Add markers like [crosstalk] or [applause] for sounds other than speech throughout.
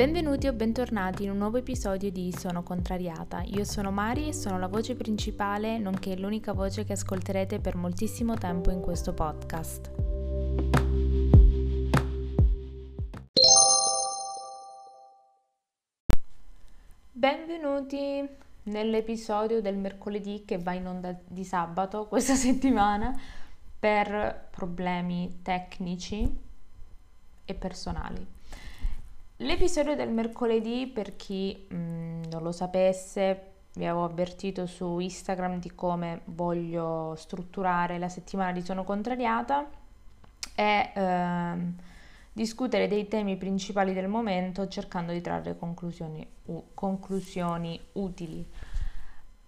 Benvenuti o bentornati in un nuovo episodio di Sono Contrariata. Io sono Mari e sono la voce principale, nonché l'unica voce che ascolterete per moltissimo tempo in questo podcast. Benvenuti nell'episodio del mercoledì che va in onda di sabato [laughs] questa settimana per problemi tecnici e personali. L'episodio del mercoledì, per chi mh, mm, non lo sapesse, vi avevo avvertito su Instagram di come voglio strutturare la settimana di Sono Contrariata è ehm, discutere dei temi principali del momento cercando di trarre conclusioni, uh, conclusioni utili.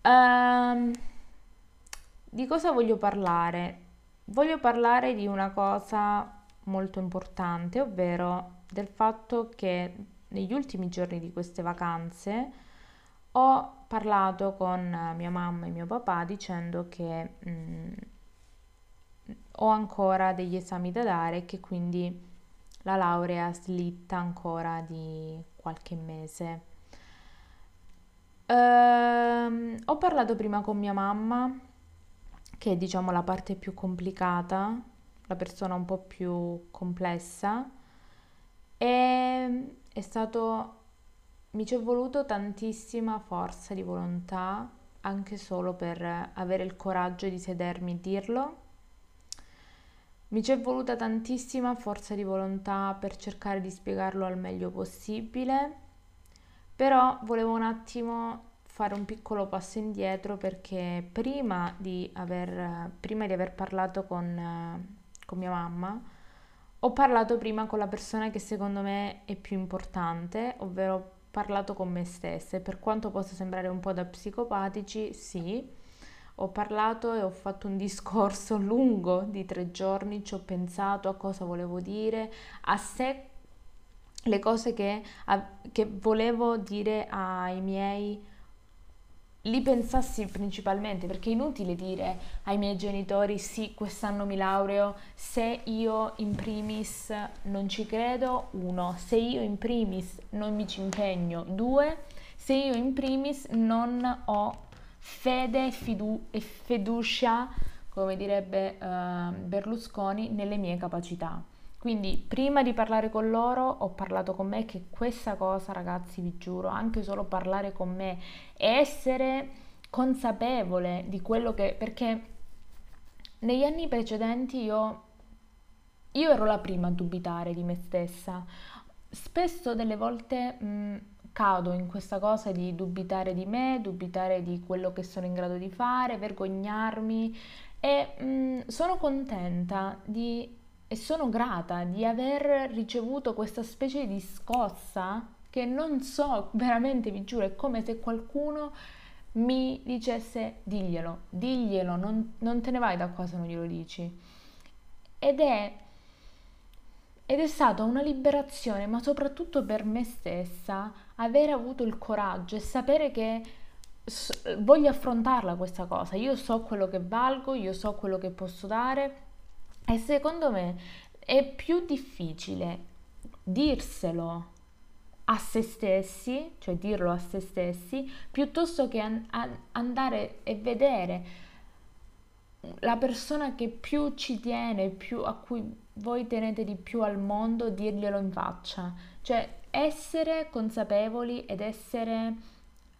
Um, di cosa voglio parlare? Voglio parlare di una cosa molto importante, ovvero del fatto che negli ultimi giorni di queste vacanze ho parlato con mia mamma e mio papà dicendo che mh, mm, ho ancora degli esami da dare e che quindi la laurea slitta ancora di qualche mese. Ehm, ho parlato prima con mia mamma, che è diciamo la parte più complicata, la persona un po' più complessa e è stato, mi ci è voluto tantissima forza di volontà anche solo per avere il coraggio di sedermi e dirlo. Mi ci è voluta tantissima forza di volontà per cercare di spiegarlo al meglio possibile, però volevo un attimo fare un piccolo passo indietro perché prima di aver, prima di aver parlato con, con mia mamma, ho parlato prima con la persona che secondo me è più importante, ovvero ho parlato con me stessa. E per quanto possa sembrare un po' da psicopatici, sì, ho parlato e ho fatto un discorso [laughs] lungo di tre giorni, ci ho pensato a cosa volevo dire, a sé le cose che, a, che volevo dire ai miei li pensassi principalmente perché è inutile dire ai miei genitori sì quest'anno mi laureo se io in primis non ci credo uno se io in primis non mi ci impegno due se io in primis non ho fede fidu- e fiducia come direbbe uh, Berlusconi nelle mie capacità quindi prima di parlare con loro ho parlato con me che questa cosa ragazzi vi giuro, anche solo parlare con me e essere consapevole di quello che... perché negli anni precedenti io, io ero la prima a dubitare di me stessa. Spesso delle volte mh, cado in questa cosa di dubitare di me, dubitare di quello che sono in grado di fare, vergognarmi e mh, sono contenta di e sono grata di aver ricevuto questa specie di scossa che non so, veramente vi giuro, è come se qualcuno mi dicesse diglielo, diglielo, non, non te ne vai da qua se non glielo dici. Ed è, ed è stata una liberazione, ma soprattutto per me stessa, aver avuto il coraggio e sapere che voglio affrontarla questa cosa. Io so quello che valgo, io so quello che posso dare e secondo me è più difficile dirselo a se stessi, cioè dirlo a se stessi, piuttosto che an- andare e vedere la persona che più ci tiene, più, a cui voi tenete di più al mondo, dirglielo in faccia. Cioè essere consapevoli ed essere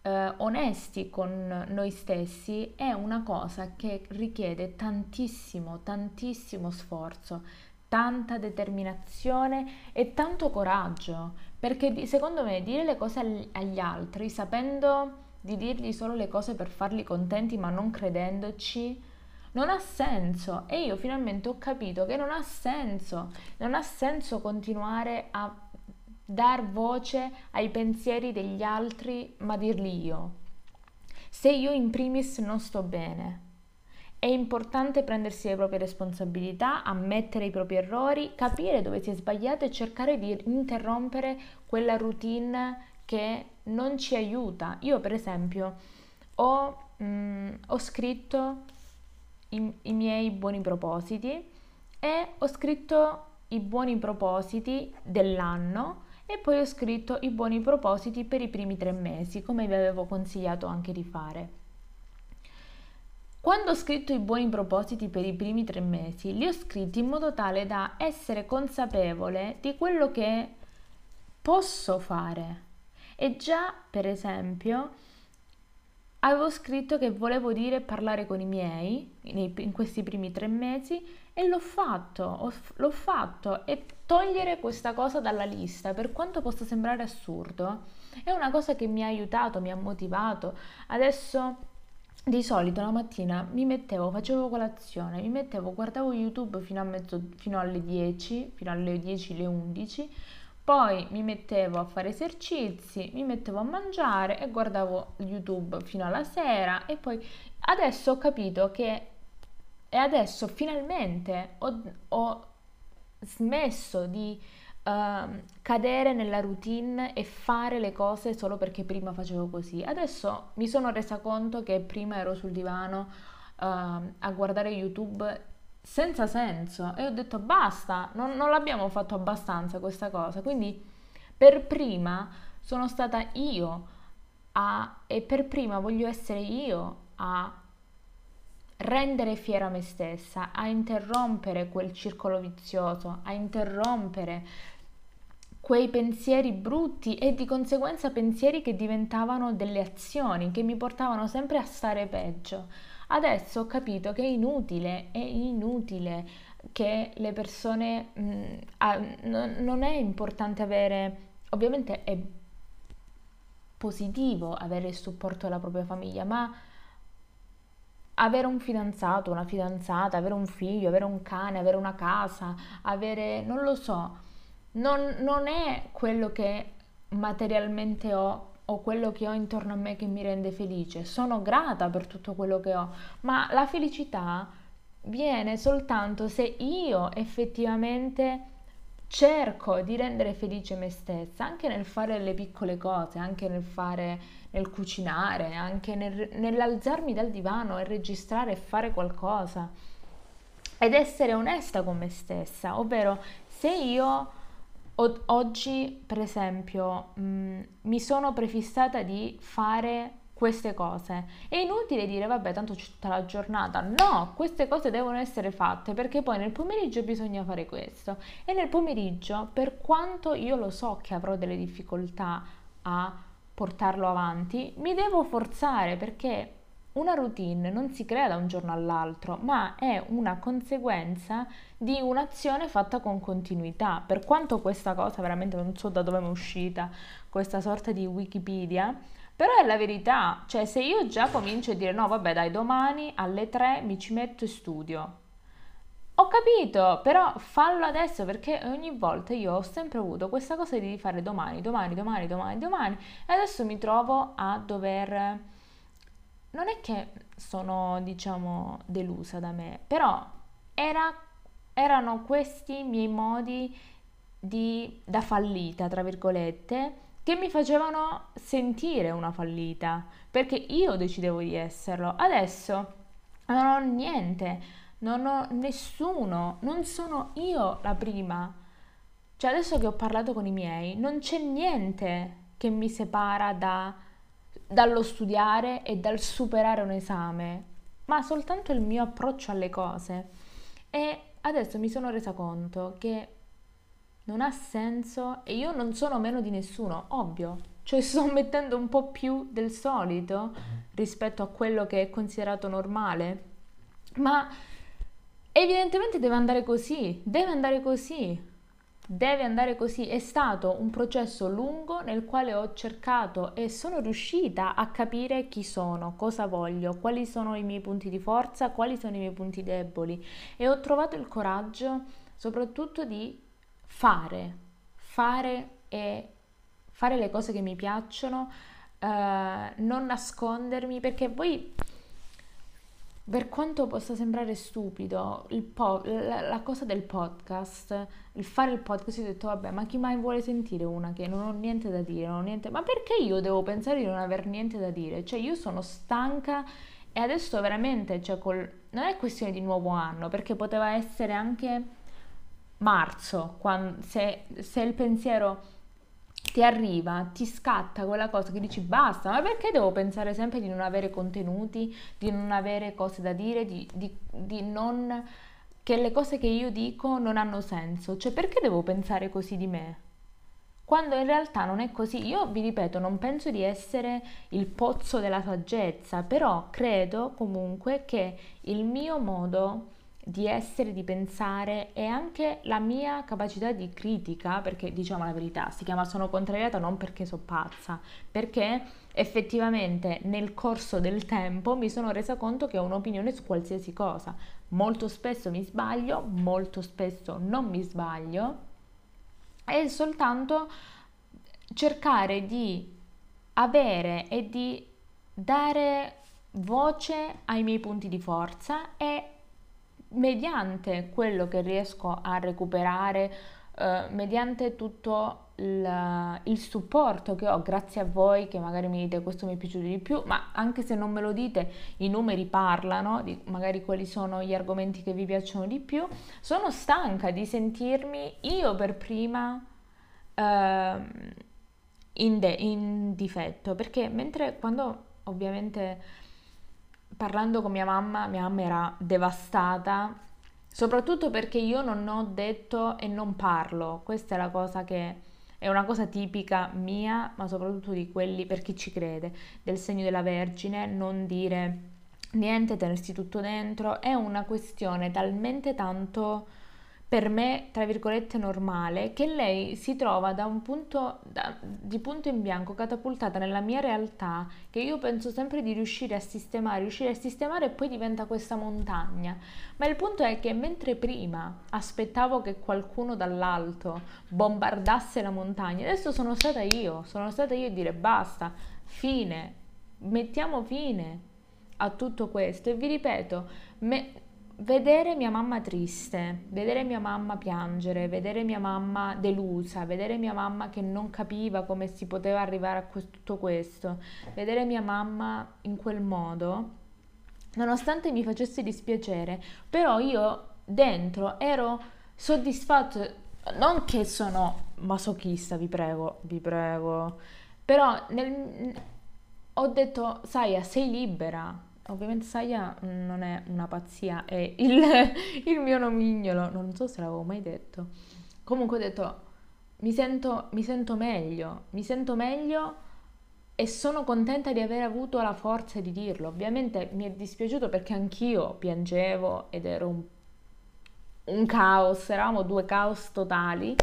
eh, onesti con noi stessi è una cosa che richiede tantissimo, tantissimo sforzo, tanta determinazione e tanto coraggio, perché secondo me dire le cose agli altri sapendo di dirgli solo le cose per farli contenti ma non credendoci, non ha senso. E io finalmente ho capito che non ha senso, non ha senso continuare a dar voce ai pensieri degli altri, ma dirli io. Se io in primis non sto bene, è importante prendersi le proprie responsabilità, ammettere i propri errori, capire dove si è sbagliato e cercare di interrompere quella routine che non ci aiuta. Io per esempio ho, mh, mm, ho scritto i, i miei buoni propositi e ho scritto i buoni propositi dell'anno e poi ho scritto i buoni propositi per i primi tre mesi, come vi avevo consigliato anche di fare. Quando ho scritto i buoni propositi per i primi tre mesi, li ho scritti in modo tale da essere consapevole di quello che posso fare. E già, per esempio, avevo scritto che volevo dire parlare con i miei in questi primi tre mesi e l'ho fatto, l'ho fatto e togliere questa cosa dalla lista, per quanto possa sembrare assurdo, è una cosa che mi ha aiutato, mi ha motivato. Adesso di solito la mattina mi mettevo, facevo colazione, mi mettevo, guardavo YouTube fino, mezzo, fino alle 10, fino alle 10, le 11, poi mi mettevo a fare esercizi, mi mettevo a mangiare e guardavo YouTube fino alla sera e poi adesso ho capito che e adesso finalmente ho, ho smesso di uh, cadere nella routine e fare le cose solo perché prima facevo così. Adesso mi sono resa conto che prima ero sul divano uh, a guardare YouTube senza senso e ho detto basta, non, non l'abbiamo fatto abbastanza questa cosa. Quindi per prima sono stata io a, e per prima voglio essere io a rendere fiera me stessa, a interrompere quel circolo vizioso, a interrompere quei pensieri brutti e di conseguenza pensieri che diventavano delle azioni, che mi portavano sempre a stare peggio. Adesso ho capito che è inutile, è inutile che le persone... Mh, mm, ah, n- non è importante avere... Ovviamente è positivo avere il supporto della propria famiglia, ma avere un fidanzato, una fidanzata, avere un figlio, avere un cane, avere una casa, avere... non lo so non, non è quello che materialmente ho o quello che ho intorno a me che mi rende felice. Sono grata per tutto quello che ho, ma la felicità viene soltanto se io effettivamente cerco di rendere felice me stessa, anche nel fare le piccole cose, anche nel fare, nel cucinare, anche nel, nell'alzarmi dal divano e registrare e fare qualcosa. Ed essere onesta con me stessa, ovvero se io o- oggi, per esempio, mh, mm, mi sono prefissata di fare queste cose. È inutile dire vabbè, tanto c'è tutta la giornata. No, queste cose devono essere fatte perché poi nel pomeriggio bisogna fare questo. E nel pomeriggio, per quanto io lo so che avrò delle difficoltà a portarlo avanti, mi devo forzare perché una routine non si crea da un giorno all'altro, ma è una conseguenza di un'azione fatta con continuità. Per quanto questa cosa veramente non so da dove è uscita, questa sorta di Wikipedia, però è la verità, cioè se io già comincio a dire no, vabbè, dai, domani alle 3 mi ci metto e studio. Ho capito, però fallo adesso perché ogni volta io ho sempre avuto questa cosa di fare domani, domani, domani, domani, domani e adesso mi trovo a dover non è che sono, diciamo, delusa da me, però era, erano questi i miei modi di, da fallita, tra virgolette, che mi facevano sentire una fallita, perché io decidevo di esserlo. Adesso non ho niente, non ho nessuno, non sono io la prima. Cioè adesso che ho parlato con i miei, non c'è niente che mi separa da dallo studiare e dal superare un esame, ma soltanto il mio approccio alle cose. E adesso mi sono resa conto che non ha senso e io non sono meno di nessuno, ovvio. Cioè [laughs] sto mettendo un po' più del solito rispetto a quello che è considerato normale. Ma evidentemente deve andare così, deve andare così. Deve andare così, è stato un processo lungo nel quale ho cercato e sono riuscita a capire chi sono, cosa voglio, quali sono i miei punti di forza, quali sono i miei punti deboli. E ho trovato il coraggio soprattutto di fare, fare e fare le cose che mi piacciono, eh, non nascondermi perché poi per quanto possa sembrare stupido, po- la, la, cosa del podcast, il fare il podcast, io ho detto vabbè, ma chi mai vuole sentire una che non ho niente da dire, non ho niente... Ma perché io devo pensare di non aver niente da dire? Cioè io sono stanca e adesso veramente, cioè col... non è questione di nuovo anno, perché poteva essere anche marzo, quando, se, se il pensiero ti arriva, ti scatta quella cosa che dici basta, ma perché devo pensare sempre di non avere contenuti, di non avere cose da dire, di, di, di non... che le cose che io dico non hanno senso? Cioè perché devo pensare così di me? Quando in realtà non è così, io vi ripeto, non penso di essere il pozzo della saggezza, però credo comunque che il mio modo di essere, di pensare e anche la mia capacità di critica, perché diciamo la verità, si chiama sono contrariata non perché so pazza, perché effettivamente nel corso del tempo mi sono resa conto che ho un'opinione su qualsiasi cosa. Molto spesso mi sbaglio, molto spesso non mi sbaglio, è soltanto cercare di avere e di dare voce ai miei punti di forza e mediante quello che riesco a recuperare, eh, mediante tutto il, il, supporto che ho grazie a voi che magari mi dite questo mi è piaciuto di più, ma anche se non me lo dite i numeri parlano di magari quali sono gli argomenti che vi piacciono di più, sono stanca di sentirmi io per prima eh, in, de- in difetto perché mentre quando ovviamente parlando con mia mamma, mia mamma era devastata, soprattutto perché io non ho detto e non parlo. Questa è la cosa che è una cosa tipica mia, ma soprattutto di quelli per chi ci crede, del segno della Vergine, non dire niente, tenersi tutto dentro, è una questione talmente tanto per me, tra virgolette, normale, che lei si trova da un punto da, di punto in bianco catapultata nella mia realtà, che io penso sempre di riuscire a sistemare, riuscire a sistemare e poi diventa questa montagna. Ma il punto è che mentre prima aspettavo che qualcuno dall'alto bombardasse la montagna, adesso sono stata io, sono stata io a dire basta, fine, mettiamo fine a tutto questo e vi ripeto, me, vedere mia mamma triste, vedere mia mamma piangere, vedere mia mamma delusa, vedere mia mamma che non capiva come si poteva arrivare a tutto questo, vedere mia mamma in quel modo, nonostante mi facesse dispiacere, però io dentro ero soddisfatto, non che sono masochista, vi prego, vi prego, però nel, ho detto, Saia, sei libera, Ovviamente Saya non è una pazzia, è il, [laughs] il, mio nomignolo, non so se l'avevo mai detto. Comunque ho detto, mi sento, mi sento meglio, mi sento meglio e sono contenta di aver avuto la forza di dirlo. Ovviamente mi è dispiaciuto perché anch'io piangevo ed ero un, un caos, eravamo due caos totali,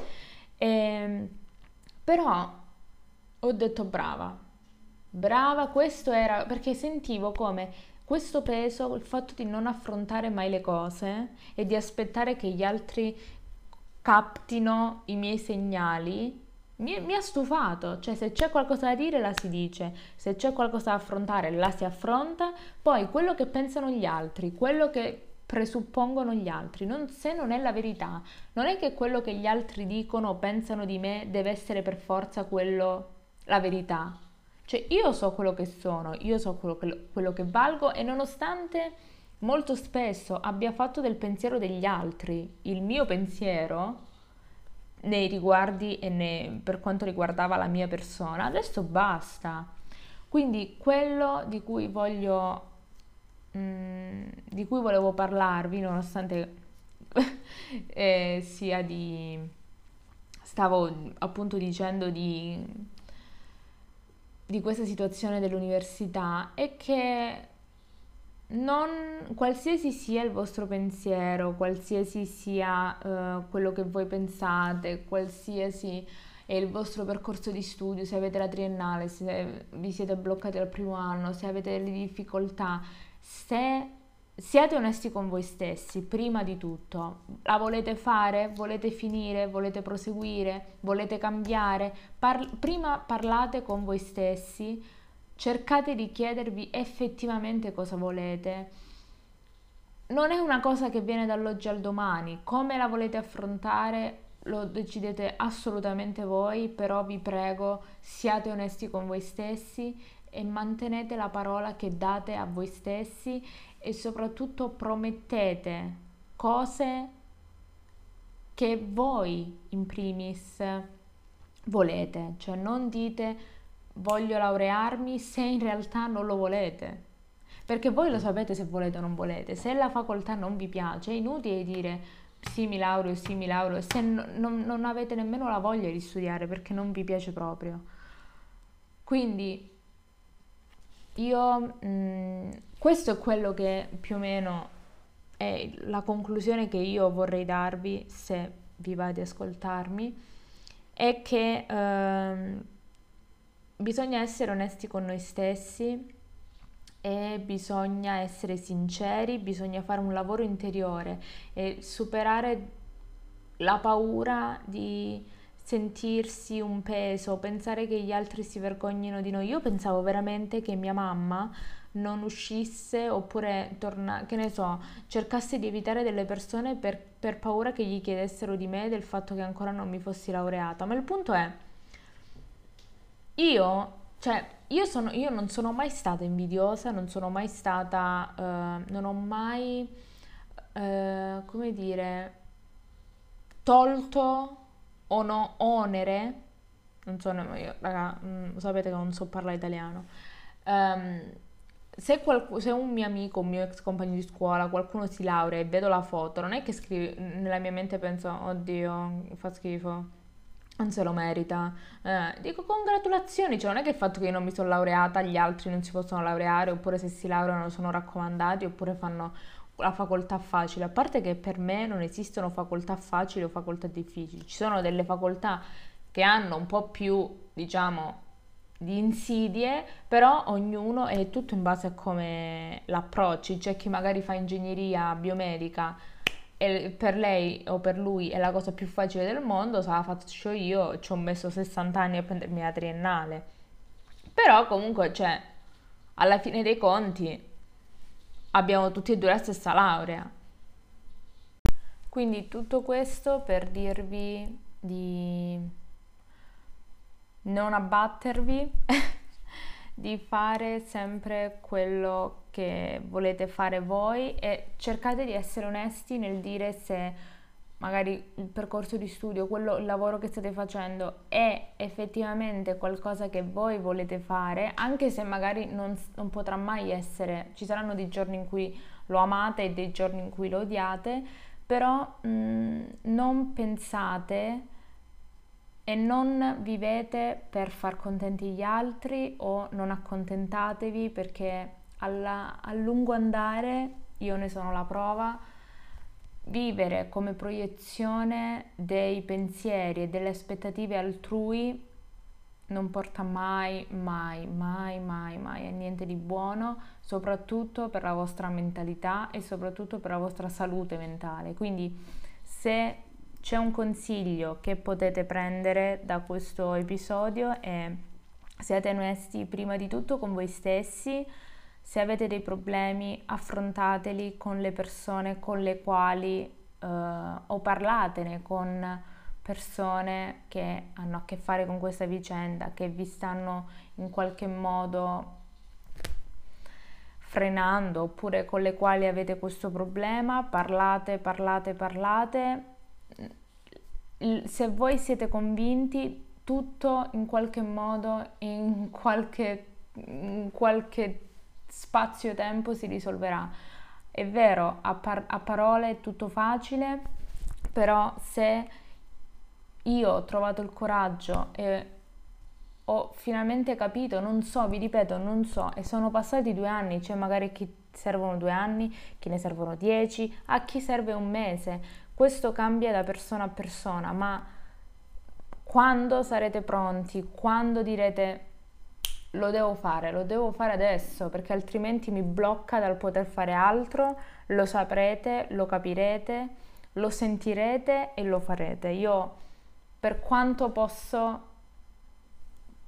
e, ehm, però ho detto brava, brava, questo era perché sentivo come questo peso, il fatto di non affrontare mai le cose e di aspettare che gli altri captino i miei segnali, mi, mi, ha stufato, cioè se c'è qualcosa da dire la si dice, se c'è qualcosa da affrontare la si affronta, poi quello che pensano gli altri, quello che presuppongono gli altri, non, se non è la verità, non è che quello che gli altri dicono o pensano di me deve essere per forza quello la verità. Cioè io so quello che sono, io so quello che, quello che valgo e nonostante molto spesso abbia fatto del pensiero degli altri il mio pensiero nei riguardi e nei, per quanto riguardava la mia persona, adesso basta. Quindi quello di cui voglio mm, di cui volevo parlarvi, nonostante [laughs] eh, sia di stavo appunto dicendo di di questa situazione dell'università è che non, qualsiasi sia il vostro pensiero, qualsiasi sia uh, quello che voi pensate, qualsiasi è il vostro percorso di studio, se avete la triennale, se vi siete bloccati al primo anno, se avete delle difficoltà, se siate onesti con voi stessi, prima di tutto. La volete fare? Volete finire? Volete proseguire? Volete cambiare? Par- prima parlate con voi stessi, cercate di chiedervi effettivamente cosa volete. Non è una cosa che viene dall'oggi al domani, come la volete affrontare lo decidete assolutamente voi, però vi prego siate onesti con voi stessi e mantenete la parola che date a voi stessi e soprattutto promettete cose che voi in primis volete, cioè non dite voglio laurearmi se in realtà non lo volete. Perché voi lo sapete se volete o non volete. Se la facoltà non vi piace, è inutile dire sì mi laureo, sì mi laureo, se no, non, non avete nemmeno la voglia di studiare perché non vi piace proprio. Quindi io, mh, mm, questo è quello che più o meno è la conclusione che io vorrei darvi se vi va di ascoltarmi, è che eh, bisogna essere onesti con noi stessi e bisogna essere sinceri, bisogna fare un lavoro interiore e superare la paura di sentirsi un peso, pensare che gli altri si vergognino di noi. Io pensavo veramente che mia mamma non uscisse oppure torna, che ne so, cercasse di evitare delle persone per, per paura che gli chiedessero di me del fatto che ancora non mi fossi laureata. Ma il punto è, io, cioè, io, sono, io non sono mai stata invidiosa, non sono mai stata, uh, non ho mai, uh, come dire, tolto o no, onere, non so, io, raga, mh, mm, sapete che non so parlare italiano, um, se, qualc- se, un mio amico, un mio ex compagno di scuola, qualcuno si laurea e vedo la foto, non è che scrivo, nella mia mente penso, oddio, fa schifo, non se lo merita. Eh, dico congratulazioni, cioè non è che il fatto che io non mi sono laureata, gli altri non si possono laureare, oppure se si laureano sono raccomandati, oppure fanno la facoltà facile. A parte che per me non esistono facoltà facili o facoltà difficili, ci sono delle facoltà che hanno un po' più, diciamo, di insidie, però ognuno è tutto in base a come l'approcci. C'è chi magari fa ingegneria biomedica e per lei o per lui è la cosa più facile del mondo, se la faccio io ci ho messo 60 anni a prendermi la triennale. Però comunque, cioè, alla fine dei conti abbiamo tutti e due la stessa laurea. Quindi tutto questo per dirvi di non abbattervi, [laughs] di fare sempre quello che volete fare voi e cercate di essere onesti nel dire se magari il percorso di studio, quello, il lavoro che state facendo è effettivamente qualcosa che voi volete fare, anche se magari non, non potrà mai essere, ci saranno dei giorni in cui lo amate e dei giorni in cui lo odiate, però mh, non pensate e non vivete per far contenti gli altri o non accontentatevi perché alla, a lungo andare, io ne sono la prova, vivere come proiezione dei pensieri e delle aspettative altrui non porta mai, mai, mai, mai, mai a niente di buono, soprattutto per la vostra mentalità e soprattutto per la vostra salute mentale. Quindi se c'è un consiglio che potete prendere da questo episodio è siate onesti prima di tutto con voi stessi, se avete dei problemi affrontateli con le persone con le quali eh, o parlatene con persone che hanno a che fare con questa vicenda, che vi stanno in qualche modo frenando oppure con le quali avete questo problema, parlate, parlate, parlate. Se voi siete convinti, tutto in qualche modo, in qualche, in qualche spazio-tempo si risolverà. È vero, a, par- a parole è tutto facile, però se io ho trovato il coraggio e ho finalmente capito, non so, vi ripeto, non so, e sono passati due anni, cioè magari chi servono due anni, chi ne servono dieci, a chi serve un mese. Questo cambia da persona a persona, ma quando sarete pronti, quando direte lo devo fare, lo devo fare adesso, perché altrimenti mi blocca dal poter fare altro, lo saprete, lo capirete, lo sentirete e lo farete. Io per quanto posso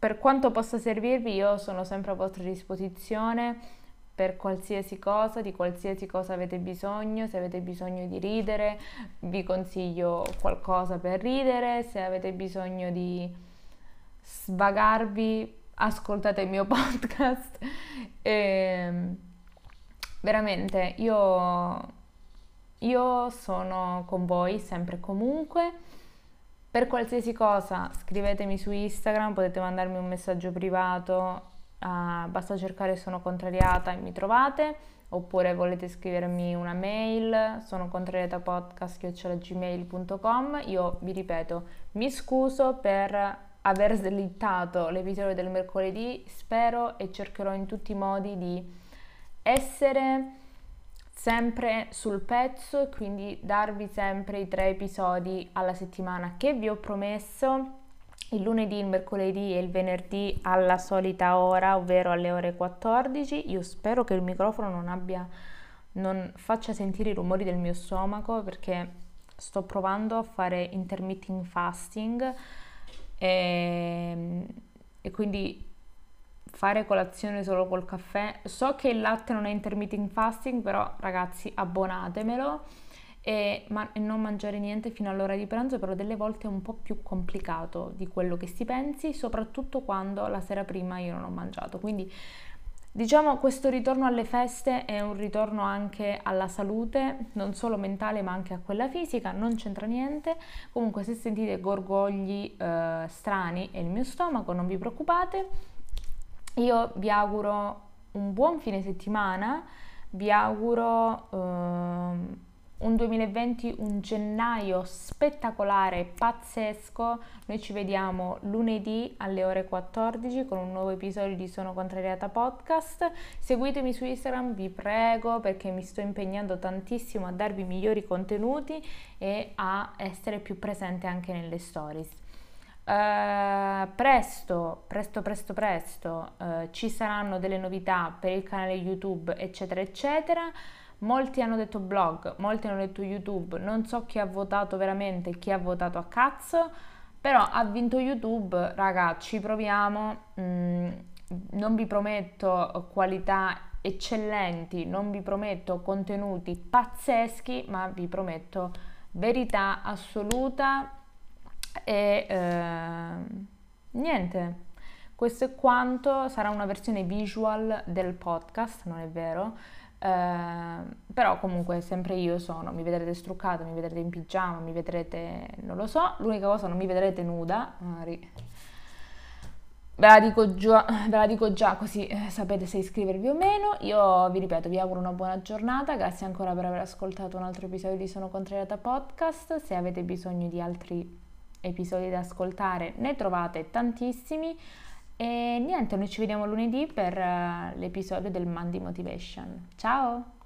per quanto possa servirvi, io sono sempre a vostra disposizione per qualsiasi cosa, di qualsiasi cosa avete bisogno, se avete bisogno di ridere vi consiglio qualcosa per ridere, se avete bisogno di svagarvi ascoltate il mio [laughs] podcast. E, ehm, veramente io, io sono con voi sempre e comunque Per qualsiasi cosa scrivetemi su Instagram, potete mandarmi un messaggio privato, uh, basta cercare sono contrariata e mi trovate, oppure volete scrivermi una mail, sono contrariatapodcast.gmail.com. Io vi ripeto, mi scuso per aver slittato l'episodio del mercoledì, spero e cercherò in tutti i modi di essere sempre sul pezzo e quindi darvi sempre i tre episodi alla settimana che vi ho promesso il lunedì, il mercoledì e il venerdì alla solita ora, ovvero alle ore 14. Io spero che il microfono non abbia non faccia sentire i rumori del mio stomaco perché sto provando a fare intermittent fasting e, ehm, e quindi fare colazione solo col caffè. So che il latte non è intermittent fasting, però ragazzi abbonatemelo e, ma, e, non mangiare niente fino all'ora di pranzo, però delle volte è un po' più complicato di quello che si pensi, soprattutto quando la sera prima io non ho mangiato. Quindi diciamo questo ritorno alle feste è un ritorno anche alla salute, non solo mentale ma anche a quella fisica, non c'entra niente. Comunque se sentite gorgogli eh, strani e il mio stomaco, non vi preoccupate io vi auguro un buon fine settimana, vi auguro uh, un 2020, un gennaio spettacolare, pazzesco. Noi ci vediamo lunedì alle ore 14 con un nuovo episodio di Sono Contrariata Podcast. Seguitemi su Instagram, vi prego, perché mi sto impegnando tantissimo a darvi migliori contenuti e a essere più presente anche nelle stories. Uh, presto, presto, presto, presto uh, ci saranno delle novità per il canale YouTube, eccetera, eccetera. Molti hanno detto blog, molti hanno detto YouTube, non so chi ha votato veramente chi ha votato a cazzo, però ha vinto YouTube, raga, ci proviamo. Mm, non vi prometto qualità eccellenti, non vi prometto contenuti pazzeschi, ma vi prometto verità assoluta e eh, niente, questo è quanto, sarà una versione visual del podcast, non è vero? Eh, però comunque sempre io sono, mi vedrete struccato, mi vedrete in pigiama, mi vedrete, non lo so, l'unica cosa non mi vedrete nuda, magari Ve la, dico già, ve la dico già così eh, sapete se iscrivervi o meno. Io vi ripeto, vi auguro una buona giornata. Grazie ancora per aver ascoltato un altro episodio di Sono Contrariata Podcast. Se avete bisogno di altri episodi da ascoltare, ne trovate tantissimi. E niente, noi ci vediamo lunedì per uh, l'episodio del Monday Motivation. Ciao!